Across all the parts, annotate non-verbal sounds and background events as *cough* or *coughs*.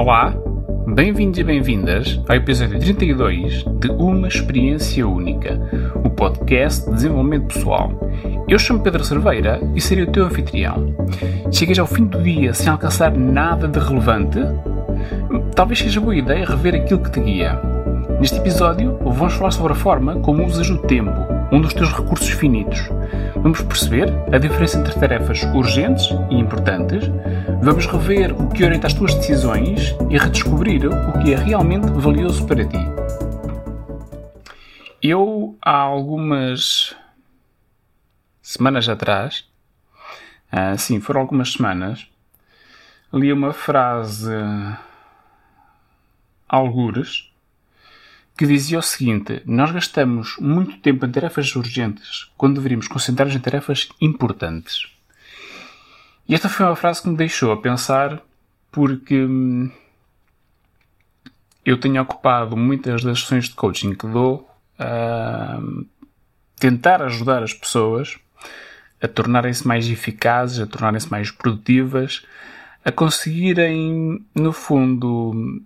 Olá, bem-vindos e bem-vindas ao episódio 32 de Uma Experiência Única, o podcast de desenvolvimento pessoal. Eu chamo Pedro Cerveira e serei o teu anfitrião. Chegas ao fim do dia sem alcançar nada de relevante? Talvez seja boa ideia rever aquilo que te guia. Neste episódio, vamos falar sobre a forma como usas o tempo, um dos teus recursos finitos. Vamos perceber a diferença entre tarefas urgentes e importantes, vamos rever o que orienta as tuas decisões e redescobrir o que é realmente valioso para ti. Eu, há algumas semanas atrás, ah, sim, foram algumas semanas, li uma frase algures que dizia o seguinte: Nós gastamos muito tempo em tarefas urgentes quando deveríamos concentrar-nos em tarefas importantes. E esta foi uma frase que me deixou a pensar porque hum, eu tenho ocupado muitas das sessões de coaching que dou a tentar ajudar as pessoas a tornarem-se mais eficazes, a tornarem-se mais produtivas, a conseguirem, no fundo,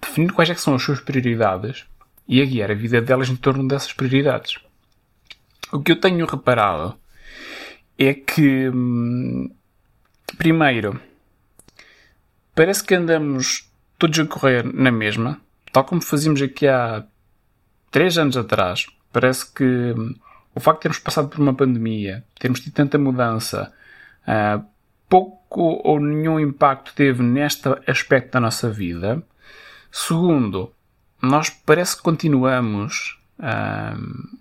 definir quais é são as suas prioridades e a guiar a vida delas em torno dessas prioridades. O que eu tenho reparado é que, hum, primeiro, parece que andamos todos a correr na mesma, tal como fazíamos aqui há três anos atrás. Parece que hum, o facto de termos passado por uma pandemia, termos tido tanta mudança, uh, pouco ou nenhum impacto teve neste aspecto da nossa vida. Segundo, nós parece que continuamos uh,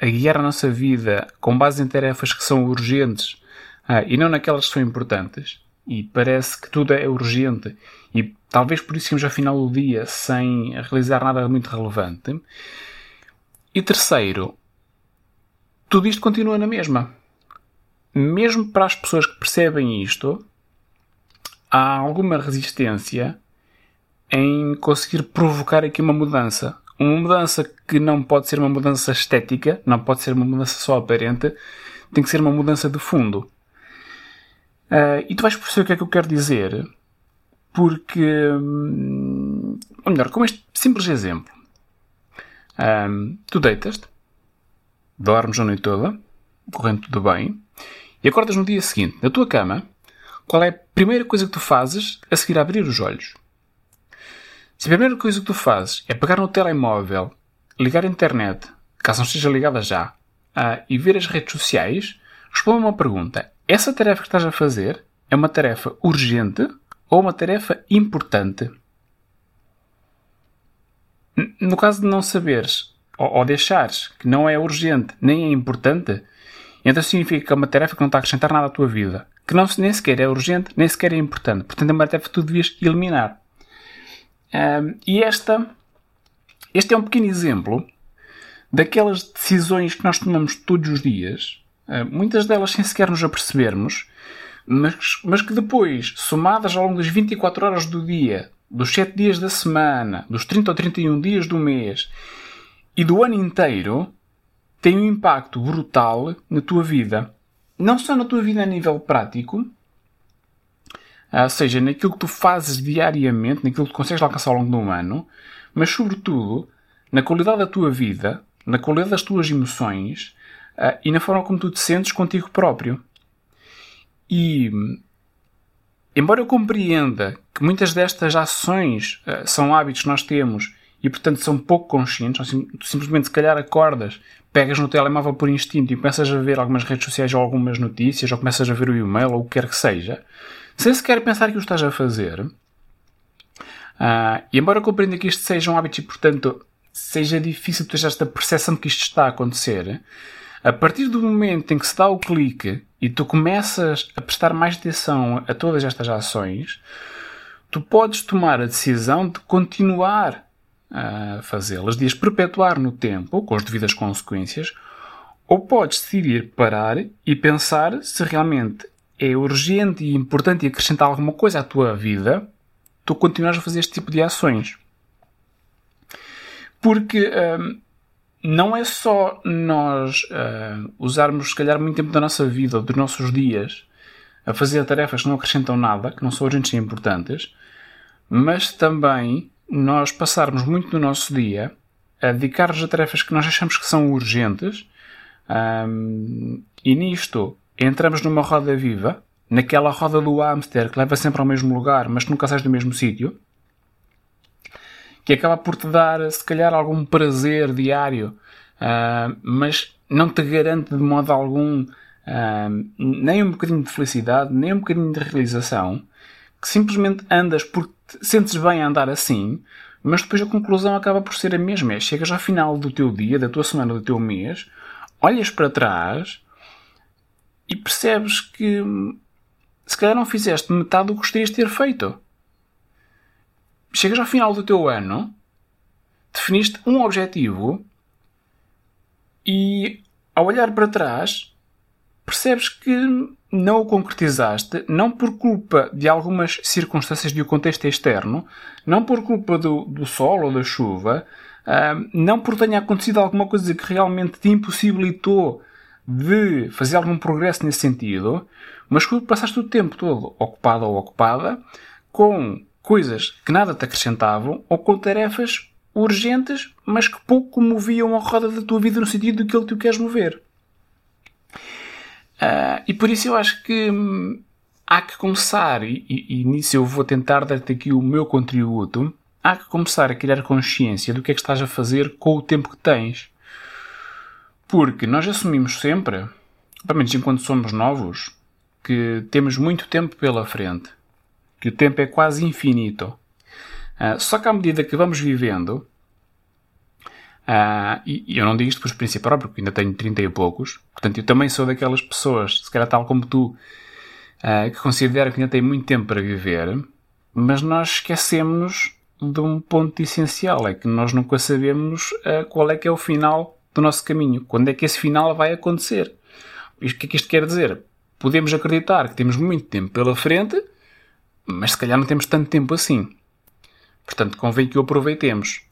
a guiar a nossa vida com base em tarefas que são urgentes uh, e não naquelas que são importantes. E parece que tudo é urgente e talvez por isso chegamos ao final do dia sem realizar nada muito relevante. E terceiro, tudo isto continua na mesma. Mesmo para as pessoas que percebem isto, há alguma resistência em conseguir provocar aqui uma mudança. Uma mudança que não pode ser uma mudança estética, não pode ser uma mudança só aparente, tem que ser uma mudança de fundo. Uh, e tu vais perceber o que é que eu quero dizer, porque. Hum, ou melhor, com este simples exemplo. Um, tu deitas-te, dormes a noite toda, correndo tudo bem, e acordas no dia seguinte, na tua cama, qual é a primeira coisa que tu fazes a seguir a abrir os olhos? Se a primeira coisa que tu fazes é pegar no telemóvel, ligar a internet, caso não esteja ligada já, uh, e ver as redes sociais, responda uma pergunta. Essa tarefa que estás a fazer é uma tarefa urgente ou uma tarefa importante? No caso de não saberes ou, ou deixares que não é urgente nem é importante, então significa que é uma tarefa que não está a acrescentar nada à tua vida. Que não, nem sequer é urgente, nem sequer é importante. Portanto, é uma tarefa que tu devias eliminar. Um, e esta, este é um pequeno exemplo daquelas decisões que nós tomamos todos os dias, muitas delas *laughs* sem sequer nos apercebermos, mas, mas que depois, somadas ao longo das 24 horas do dia, dos 7 dias da semana, dos 30 ou 31 dias do mês e do ano inteiro, têm um impacto brutal na tua vida. Não só na tua vida a nível prático, ou seja, naquilo que tu fazes diariamente, naquilo que tu consegues alcançar ao longo de um ano, mas sobretudo na qualidade da tua vida, na qualidade das tuas emoções uh, e na forma como tu te sentes contigo próprio. E, embora eu compreenda que muitas destas ações uh, são hábitos que nós temos e, portanto, são pouco conscientes, tu simplesmente se calhar acordas, pegas no telemóvel por instinto e começas a ver algumas redes sociais ou algumas notícias, ou começas a ver o e-mail ou o que quer que seja, sem sequer pensar que o estás a fazer. Uh, e embora eu compreenda que isto seja um hábito e, portanto, seja difícil ter esta percepção de que isto está a acontecer, a partir do momento em que se dá o clique e tu começas a prestar mais atenção a todas estas ações, tu podes tomar a decisão de continuar a fazê-las, de as perpetuar no tempo, com as devidas consequências, ou podes decidir parar e pensar se realmente é urgente e importante acrescentar alguma coisa à tua vida, tu continuas a fazer este tipo de ações. Porque hum, não é só nós hum, usarmos, se calhar, muito tempo da nossa vida dos nossos dias a fazer tarefas que não acrescentam nada, que não são urgentes e importantes, mas também nós passarmos muito do nosso dia a dedicar-nos a tarefas que nós achamos que são urgentes um, e nisto entramos numa roda viva, naquela roda do hamster que leva sempre ao mesmo lugar, mas que nunca sais do mesmo sítio, que acaba por te dar, se calhar, algum prazer diário, uh, mas não te garante de modo algum uh, nem um bocadinho de felicidade, nem um bocadinho de realização, que simplesmente andas porque te sentes bem a andar assim, mas depois a conclusão acaba por ser a mesma. É, chegas ao final do teu dia, da tua semana, do teu mês, olhas para trás e percebes que se calhar não fizeste metade do que gostarias de ter feito. Chegas ao final do teu ano, definiste um objetivo e ao olhar para trás percebes que não o concretizaste, não por culpa de algumas circunstâncias do contexto externo, não por culpa do, do sol ou da chuva, uh, não por tenha acontecido alguma coisa que realmente te impossibilitou de fazer algum progresso nesse sentido, mas que passaste o tempo todo ocupado ou ocupada com coisas que nada te acrescentavam ou com tarefas urgentes, mas que pouco moviam a roda da tua vida no sentido que tu queres mover. Uh, e por isso eu acho que hum, há que começar, e, e, e, nisso eu vou tentar dar-te aqui o meu contributo, há que começar a criar consciência do que é que estás a fazer com o tempo que tens. Porque nós assumimos sempre, pelo menos enquanto somos novos, que temos muito tempo pela frente. Que o tempo é quase infinito. Uh, só que à medida que vamos vivendo, Uh, e, e, eu não digo isto por experiência própria, porque ainda tenho 30 e poucos. Portanto, eu também sou daquelas pessoas, se calhar tal como tu, uh, que considero que ainda tem muito tempo para viver, mas nós esquecemos de um ponto essencial, é que nós nunca sabemos qual é que é o final do nosso caminho. Quando é que esse final vai acontecer? O que é que isto quer dizer? Podemos acreditar que temos muito tempo pela frente, mas se calhar não temos tanto tempo assim. Portanto, convém que o aproveitemos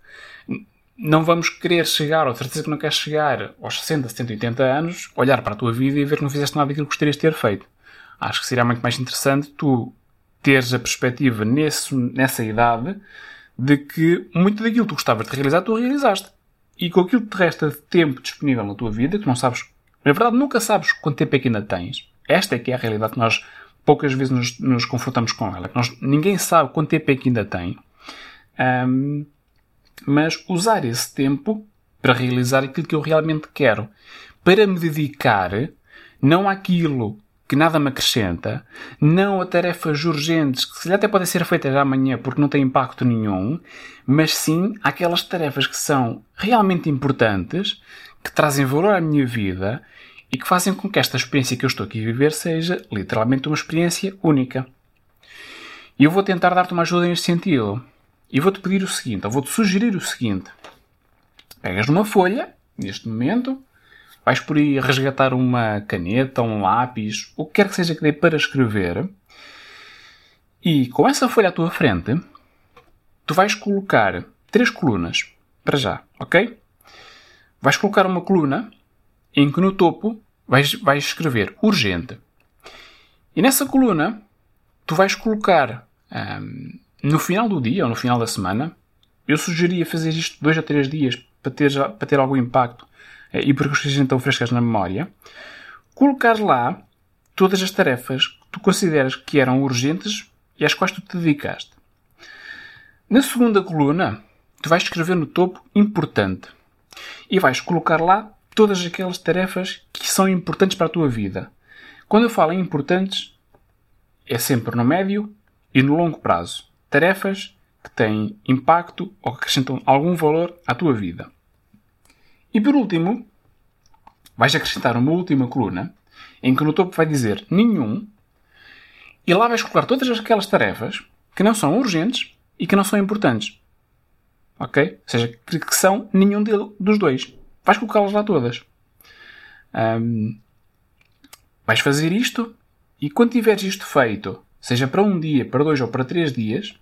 não vamos querer chegar, ou certeza que não queres chegar aos 60, 70, 80 anos, olhar para a tua vida e ver que não fizeste nada daquilo que gostarias de ter feito. Acho que seria muito mais interessante tu teres a perspectiva nesse, nessa idade de que muito daquilo que tu gostavas de realizar, tu realizaste. E com aquilo que te resta de tempo disponível na tua vida, que não sabes, na verdade nunca sabes quanto tempo é que ainda tens. Esta é que é a realidade que nós poucas vezes nos, nos confrontamos com ela. Nós, ninguém sabe quanto tempo é que ainda tem. Um, mas usar esse tempo para realizar aquilo que eu realmente quero. Para me dedicar não àquilo que nada me acrescenta, não a tarefas urgentes que se calhar até podem ser feitas amanhã porque não têm impacto nenhum, mas sim àquelas tarefas que são realmente importantes, que trazem valor à minha vida e que fazem com que esta experiência que eu estou aqui a viver seja literalmente uma experiência única. E eu vou tentar dar-te uma ajuda neste sentido. E vou-te pedir o seguinte, ou vou-te sugerir o seguinte. Pegas numa folha, neste momento, vais por aí resgatar uma caneta, um lápis, o que quer que seja que dê para escrever, e com essa folha à tua frente, tu vais colocar três colunas, para já, ok? Vais colocar uma coluna em que no topo vais, vais escrever urgente. E nessa coluna, tu vais colocar no final do dia ou no final da semana, eu sugeria fazer isto dois a três dias para ter, para ter algum impacto eh, e porque estejam então frescas na memória. Colocar lá todas as tarefas que tu consideras que eram urgentes e às quais tu te dedicaste. Na segunda coluna, tu vais escrever no topo importante e vais colocar lá todas aquelas tarefas que são importantes para a tua vida. Quando eu falo em importantes, é sempre no médio e no longo prazo tarefas que têm impacto ou que acrescentam algum valor à tua vida. E por último, vais acrescentar uma última coluna em que no topo vai dizer nenhum e lá vais colocar todas aquelas tarefas que não são urgentes e que não são importantes. Ok? Ou seja, que são nenhum dos dois. Vais colocá-las lá todas. Um, vais fazer isto e quando tiveres isto feito seja para um dia, para dois ou para três dias,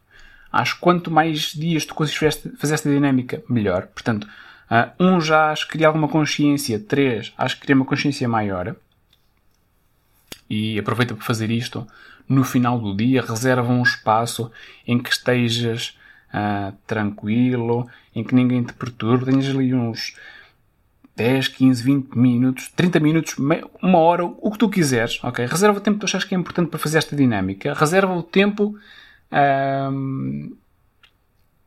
acho que quanto mais dias tu consegues fazer esta dinâmica, melhor. Portanto, uh, um já acho que cria alguma consciência, três acho que cria uma consciência maior. E aproveita para fazer isto no final do dia, reserva um espaço em que estejas uh, tranquilo, em que ninguém te perturbe, tenhas ali uns 10, 15, 20 minutos, 30 minutos, uma hora, o que tu quiseres, ok? Reserva o tempo que tu achas que é importante para fazer esta dinâmica. Reserva o tempo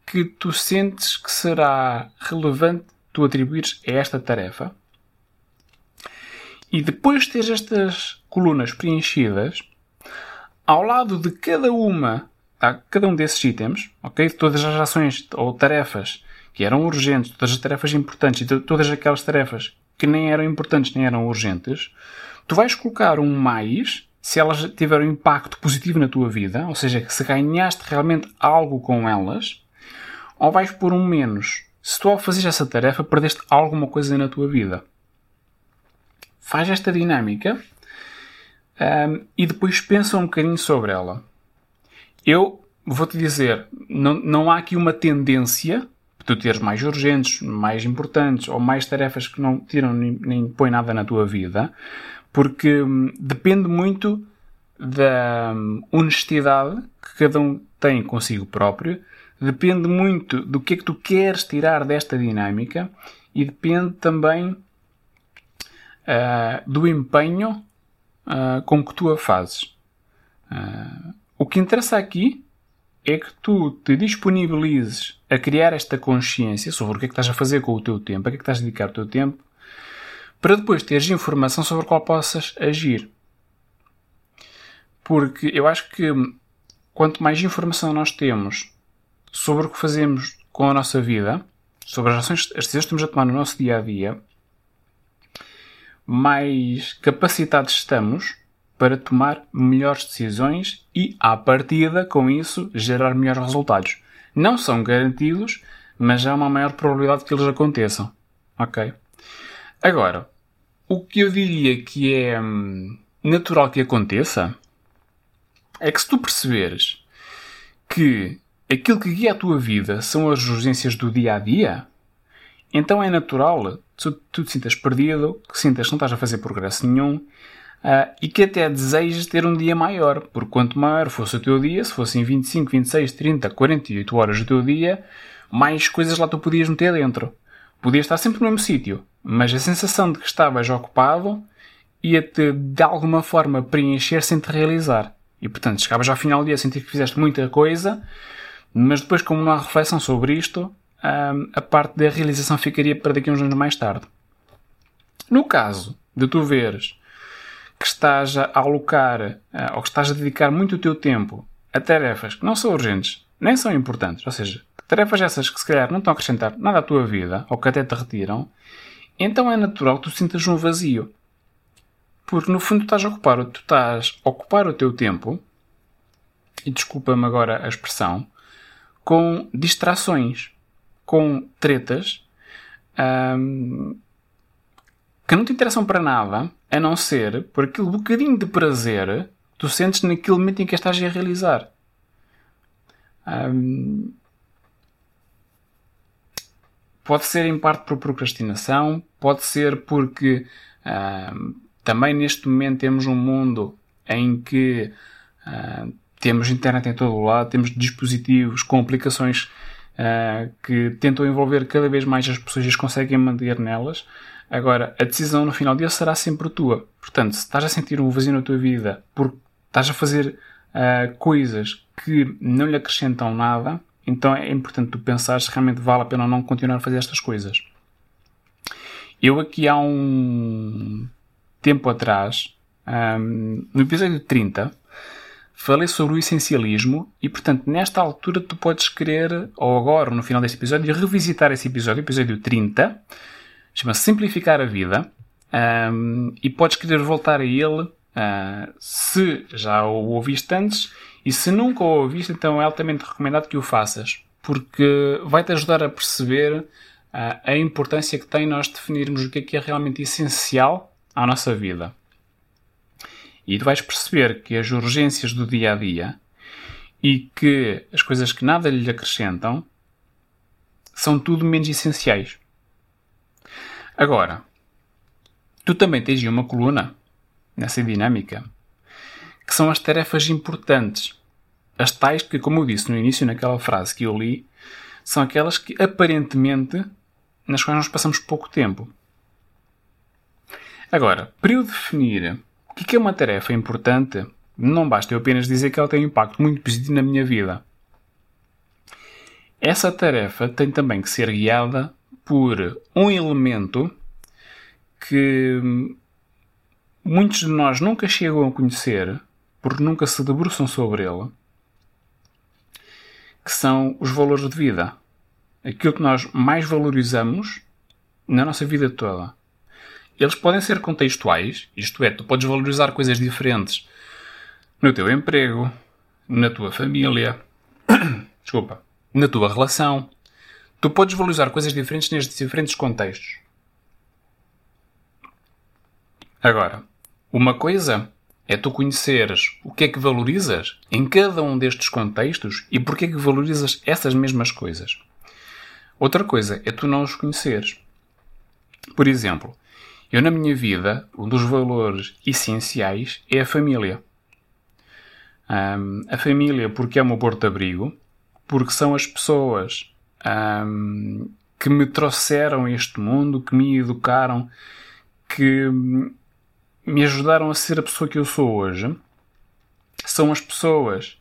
que tu sentes que será relevante tu atribuires a esta tarefa. E depois de teres estas colunas preenchidas, ao lado de cada uma, tá? cada um desses itens, ok? Todas as ações ou tarefas que eram urgentes, todas as tarefas importantes e todas aquelas tarefas que nem eram importantes nem eram urgentes, tu vais colocar um mais se elas tiveram impacto positivo na tua vida, ou seja, se ganhaste realmente algo com elas, ou vais pôr um menos se tu ao fazer essa tarefa perdeste alguma coisa na tua vida. Faz esta dinâmica um, e depois pensa um bocadinho sobre ela. Eu vou-te dizer, não, não há aqui uma tendência tu teres mais urgentes, mais importantes ou mais tarefas que não tiram nem, nem põem nada na tua vida, porque hum, depende muito da hum, honestidade que cada um tem consigo próprio, depende muito do que é que tu queres tirar desta dinâmica e depende também uh, do empenho uh, com que tu a fazes. Uh, o que interessa aqui é que tu te disponibilizes a criar esta consciência sobre o que é que estás a fazer com o teu tempo, a que é que estás a dedicar o teu tempo, para depois teres informação sobre qual possas agir. Porque eu acho que quanto mais informação nós temos sobre o que fazemos com a nossa vida, sobre as ações, as decisões que estamos a tomar no nosso dia a dia, mais capacitados estamos para tomar melhores decisões e, à partida, com isso, gerar melhores resultados. Não são garantidos, mas há uma maior probabilidade que eles aconteçam. Ok? Agora, o que eu diria que é hum, natural que aconteça é que se tu perceberes que aquilo que guia a tua vida são as urgências do dia a dia, então é natural que tu te sintas perdido, que sintas que não estás a fazer progresso nenhum Uh, e que até desejas ter um dia maior, porque quanto maior fosse o teu dia, se fossem 25, 26, 30, 48 horas do teu dia, mais coisas lá tu podias meter dentro. Podias estar sempre no mesmo sítio, mas a sensação de que estavas ocupado ia-te de alguma forma preencher sem te realizar. E portanto, chegavas ao final do dia a sentir que fizeste muita coisa, mas depois, como não há reflexão sobre isto, um, a parte da realização ficaria para daqui a uns anos mais tarde. No caso de tu veres que estás a alocar uh, ou que estás a dedicar muito o teu tempo a tarefas que não são urgentes, nem são importantes, ou seja, tarefas essas que se calhar não estão a acrescentar nada à tua vida ou que até te retiram, então é natural que tu sintas um vazio. Porque no fundo estás a ocupar, tu estás a ocupar o teu tempo, e desculpa-me agora a expressão, com distrações, com tretas, um, que não te interessam para nada, a não ser por aquele bocadinho de prazer que tu sentes naquele momento em que estás a realizar. Pode ser em parte por procrastinação, pode ser porque também neste momento temos um mundo em que temos internet em todo o lado, temos dispositivos com aplicações uh, que tentam envolver cada vez mais as pessoas e as conseguem manter nelas. Agora, a decisão no final do dia será sempre tua. Portanto, se estás a sentir um vazio na tua vida porque estás a fazer uh, coisas que não lhe acrescentam nada, então é importante tu pensar se realmente vale a pena ou não continuar a fazer estas coisas. Eu aqui há um tempo atrás, um, no episódio 30, falei sobre o essencialismo e, portanto, nesta altura tu podes querer, ou agora, no final deste episódio, revisitar esse episódio, episódio 30, Chama-se Simplificar a Vida um, e podes querer voltar a ele uh, se já o ouviste antes e se nunca o ouviste, então é altamente recomendado que o faças porque vai-te ajudar a perceber uh, a importância que tem nós definirmos o que é que é realmente essencial à nossa vida. E tu vais perceber que as urgências do dia a dia e que as coisas que nada lhe acrescentam são tudo menos essenciais. Agora, tu também tens uma coluna nessa dinâmica que são as tarefas importantes. As tais que, como eu disse no início, naquela frase que eu li, são aquelas que aparentemente nas quais nós passamos pouco tempo. Agora, para eu definir o que é uma tarefa importante, não basta eu apenas dizer que ela tem um impacto muito positivo na minha vida. Essa tarefa tem também que ser guiada por um elemento que muitos de nós nunca chegam a conhecer, porque nunca se debruçam sobre ele, que são os valores de vida. Aquilo que nós mais valorizamos na nossa vida toda. Eles podem ser contextuais, isto é, tu podes valorizar coisas diferentes no teu emprego, na tua família, *coughs* desculpa, na tua relação. Tu podes valorizar coisas diferentes nestes diferentes contextos. Agora, uma coisa é tu conheceres o que é que valorizas em cada um destes contextos e porque é que valorizas essas mesmas coisas. Outra coisa é tu não os conheceres. Por exemplo, eu na minha vida, um dos valores essenciais é a família. Um, a família porque é o meu porto-abrigo, porque são as pessoas um, que me trouxeram a este mundo, que me educaram, que me ajudaram a ser a pessoa que eu sou hoje. São as pessoas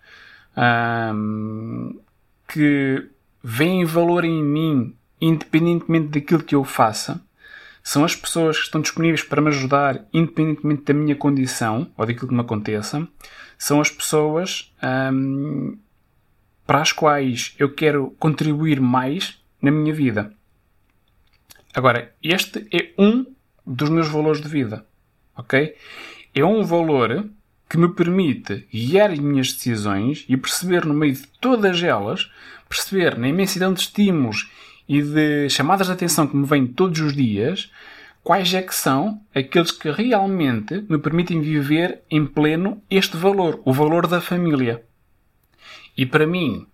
um, que veem valor em mim, independentemente daquilo que eu faça. São as pessoas que estão disponíveis para me ajudar, independentemente da minha condição ou daquilo que me aconteça. São as pessoas hum, para as quais eu quero contribuir mais na minha vida. Agora, este é um dos meus valores de vida. Ok? É um valor que me permite guiar as minhas decisões e perceber no meio de todas elas, perceber na imensidão de estímulos e de chamadas de atenção que me vêm todos os dias, quais é que são aqueles que realmente me permitem viver em pleno este valor, o valor da família. E para mim,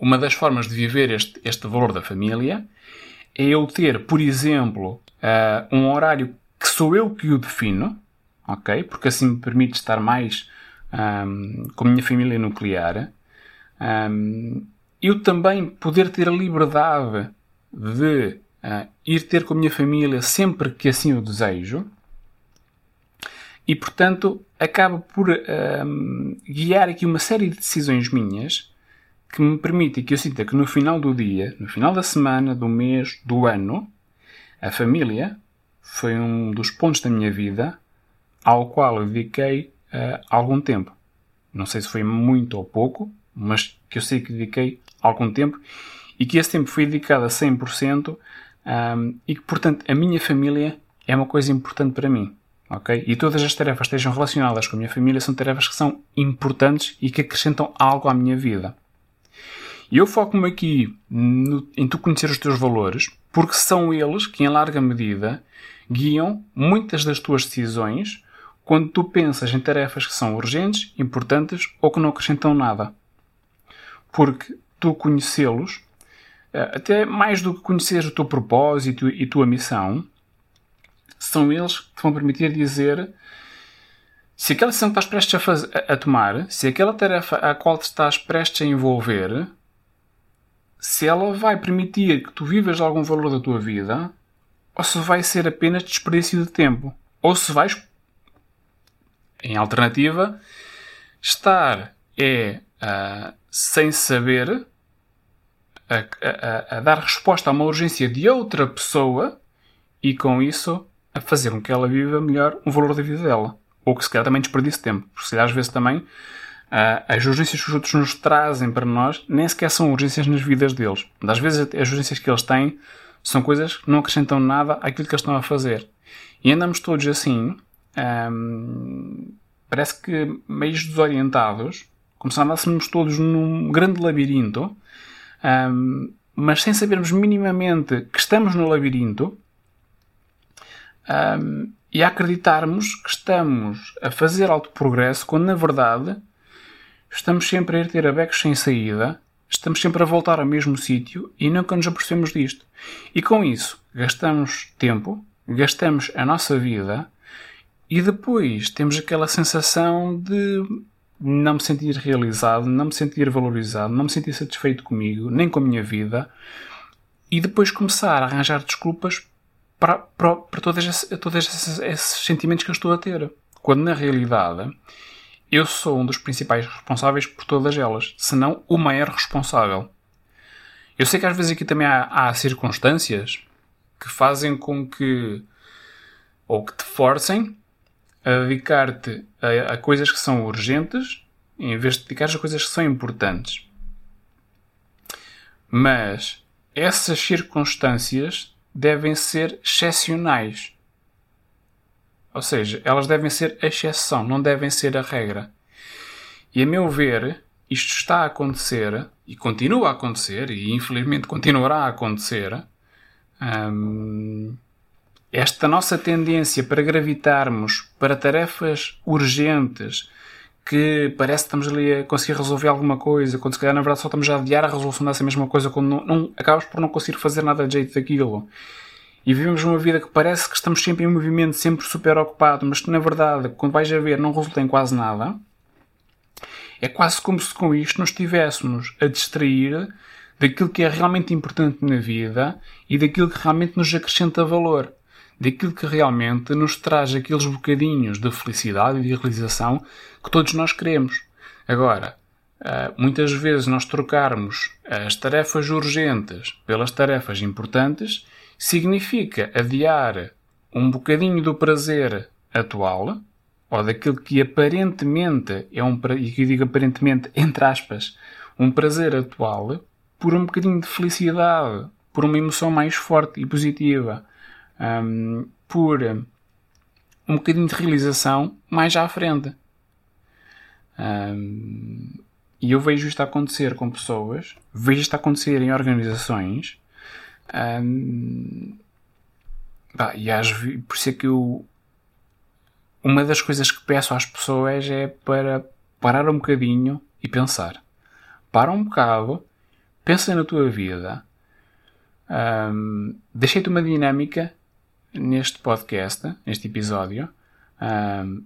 uma das formas de viver este, este valor da família é eu ter, por exemplo, uh, um horário que sou eu que o defino, ok? Porque assim me permite estar mais um, com a minha família nuclear. Um, eu também poder ter a liberdade de uh, ir ter com a minha família sempre que assim o desejo. E, portanto, acaba por um, guiar aqui uma série de decisões minhas que me permitem que eu sinta que no final do dia, no final da semana, do mês, do ano, a família foi um dos pontos da minha vida ao qual eu dediquei uh, algum tempo. Não sei se foi muito ou pouco, mas que eu sei que dediquei algum tempo e que esse tempo foi dedicado a 100% um, ehm, e que, portanto, a minha família é uma coisa importante para mim. Ok? E todas as tarefas que estejam relacionadas com a minha família são tarefas que são importantes e que acrescentam algo à minha vida. E eu foco-me aqui no, em tu conhecer os teus valores, porque são eles que, em larga medida, guiam muitas das tuas decisões quando tu pensas em tarefas que são urgentes, importantes ou que não acrescentam nada. Porque tu conhecê-los, eh, até mais do que conhecer o teu propósito e tua missão, são eles que te vão permitir dizer se aquela decisão que estás prestes a, fazer, a, tomar, se aquela tarefa a qual te estás prestes a envolver, se ela vai permitir que tu vivas algum valor da tua vida, ou se vai ser apenas desperdício de tempo, ou se vais em alternativa, estar é uh, sem saber a, a, a, dar resposta a uma urgência de outra pessoa e com isso a fazer com que ela viva melhor o valor da vida dela. Ou que se calhar também desperdice tempo. Porque se às vezes também uh, as urgências que os outros nos trazem para nós nem sequer são urgências nas vidas deles. Às vezes as urgências que eles têm são coisas que não acrescentam nada àquilo que eles estão a fazer. E andamos todos assim um, parece que meios desorientados, como se andássemos todos num grande labirinto, um, mas sem sabermos minimamente que estamos no labirinto um, e a acreditarmos que estamos a fazer alto progresso, quando na verdade estamos sempre a ir ter a becos sem saída, estamos sempre a voltar ao mesmo sítio e nunca nos apercebemos disto. E com isso gastamos tempo, gastamos a nossa vida e depois temos aquela sensação de não me sentir realizado, não me sentir valorizado, não me sentir satisfeito comigo, nem com a minha vida, e depois começar a arranjar desculpas para, para, para todos, esses, todos esses, esses sentimentos que eu estou a ter. Quando na realidade eu sou um dos principais responsáveis por todas elas, se não o maior responsável. Eu sei que às vezes aqui também há, há circunstâncias que fazem com que ou que te forcem a dedicar-te a, a, coisas que são urgentes em vez de dedicar a coisas que são importantes. Mas essas circunstâncias devem ser excepcionais. Ou seja, elas devem ser a exceção, não devem ser a regra. E a meu ver, isto está a acontecer e continua a acontecer, e infelizmente continuará a acontecer. Hum, esta nossa tendência para gravitarmos para tarefas urgentes que parece que estamos ali a conseguir resolver alguma coisa, quando se calhar na verdade só estamos a adiar a resolução dessa mesma coisa, quando não, não acabas por não conseguir fazer nada de jeito daquilo. E vivemos uma vida que parece que estamos sempre em movimento, sempre super ocupado, mas que na verdade, quando vais a ver, não resulta em quase nada. É quase como se com isto nos estivéssemos a distrair daquilo que é realmente importante na vida e daquilo que realmente nos acrescenta valor daquilo que realmente nos traz aqueles bocadinhos de felicidade e de realização que todos nós queremos. Agora, eh, muitas vezes nós trocarmos as tarefas urgentes pelas tarefas importantes significa adiar um bocadinho do prazer atual, ou daquilo que aparentemente é um, e que eu digo aparentemente, entre aspas, um prazer atual, por um bocadinho de felicidade, por uma emoção mais forte e positiva um, por um bocadinho de realização mais à frente. Um, e eu vejo isto acontecer com pessoas, vejo isto acontecer em organizações. Um, bah, e às, por isso é que eu. Uma das coisas que peço às pessoas é para parar um bocadinho e pensar. Para um bocado, pensa na tua vida. Um, Deixei-te uma dinâmica neste podcast, neste episódio,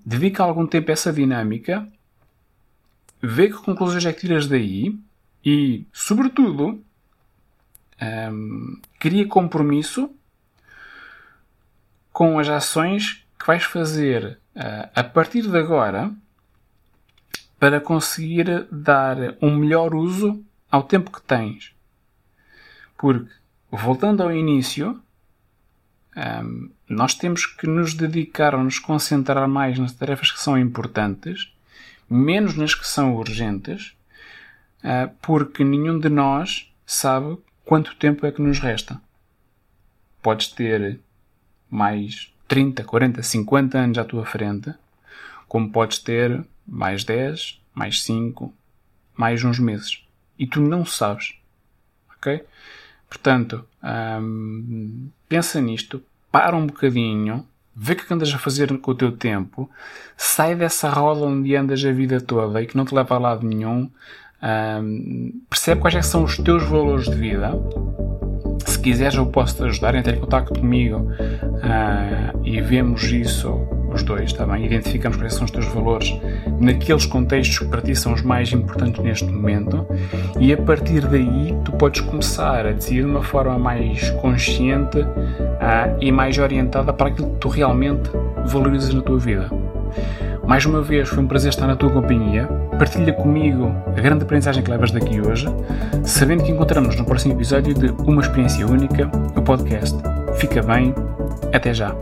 dedica algum tempo a essa dinâmica, vê que conclusões é que tiras daí e, sobretudo, cria compromisso com as ações que vais fazer uh, a partir de agora para conseguir dar um melhor uso ao tempo que tens. Porque, voltando ao início, um, nós temos que nos dedicar ou nos concentrar mais nas tarefas que são importantes, menos nas que são urgentes, uh, porque nenhum de nós sabe quanto tempo é que nos resta. Podes ter mais 30, 40, 50 anos à tua frente, como podes ter mais 10, mais 5, mais uns meses. E tu não sabes. Ok? Portanto, hum, pensa nisto, para um bocadinho, vê o que andas a fazer com o teu tempo, sai dessa roda onde andas a vida toda e que não te leva a lado nenhum, hum, percebe quais é são os teus valores de vida. Se quiseres, eu posso te ajudar. Entre em contato comigo uh, e vemos isso os dois, está bem? Identificamos quais são os teus valores naqueles contextos que para ti são os mais importantes neste momento e a partir daí tu podes começar a decidir de uma forma mais consciente ah, e mais orientada para aquilo que tu realmente valorizas na tua vida. Mais uma vez, foi um prazer estar na tua companhia. Partilha comigo a grande aprendizagem que levas daqui hoje, sabendo que encontramos no próximo episódio de Uma Experiência Única, o podcast. Fica bem, até já!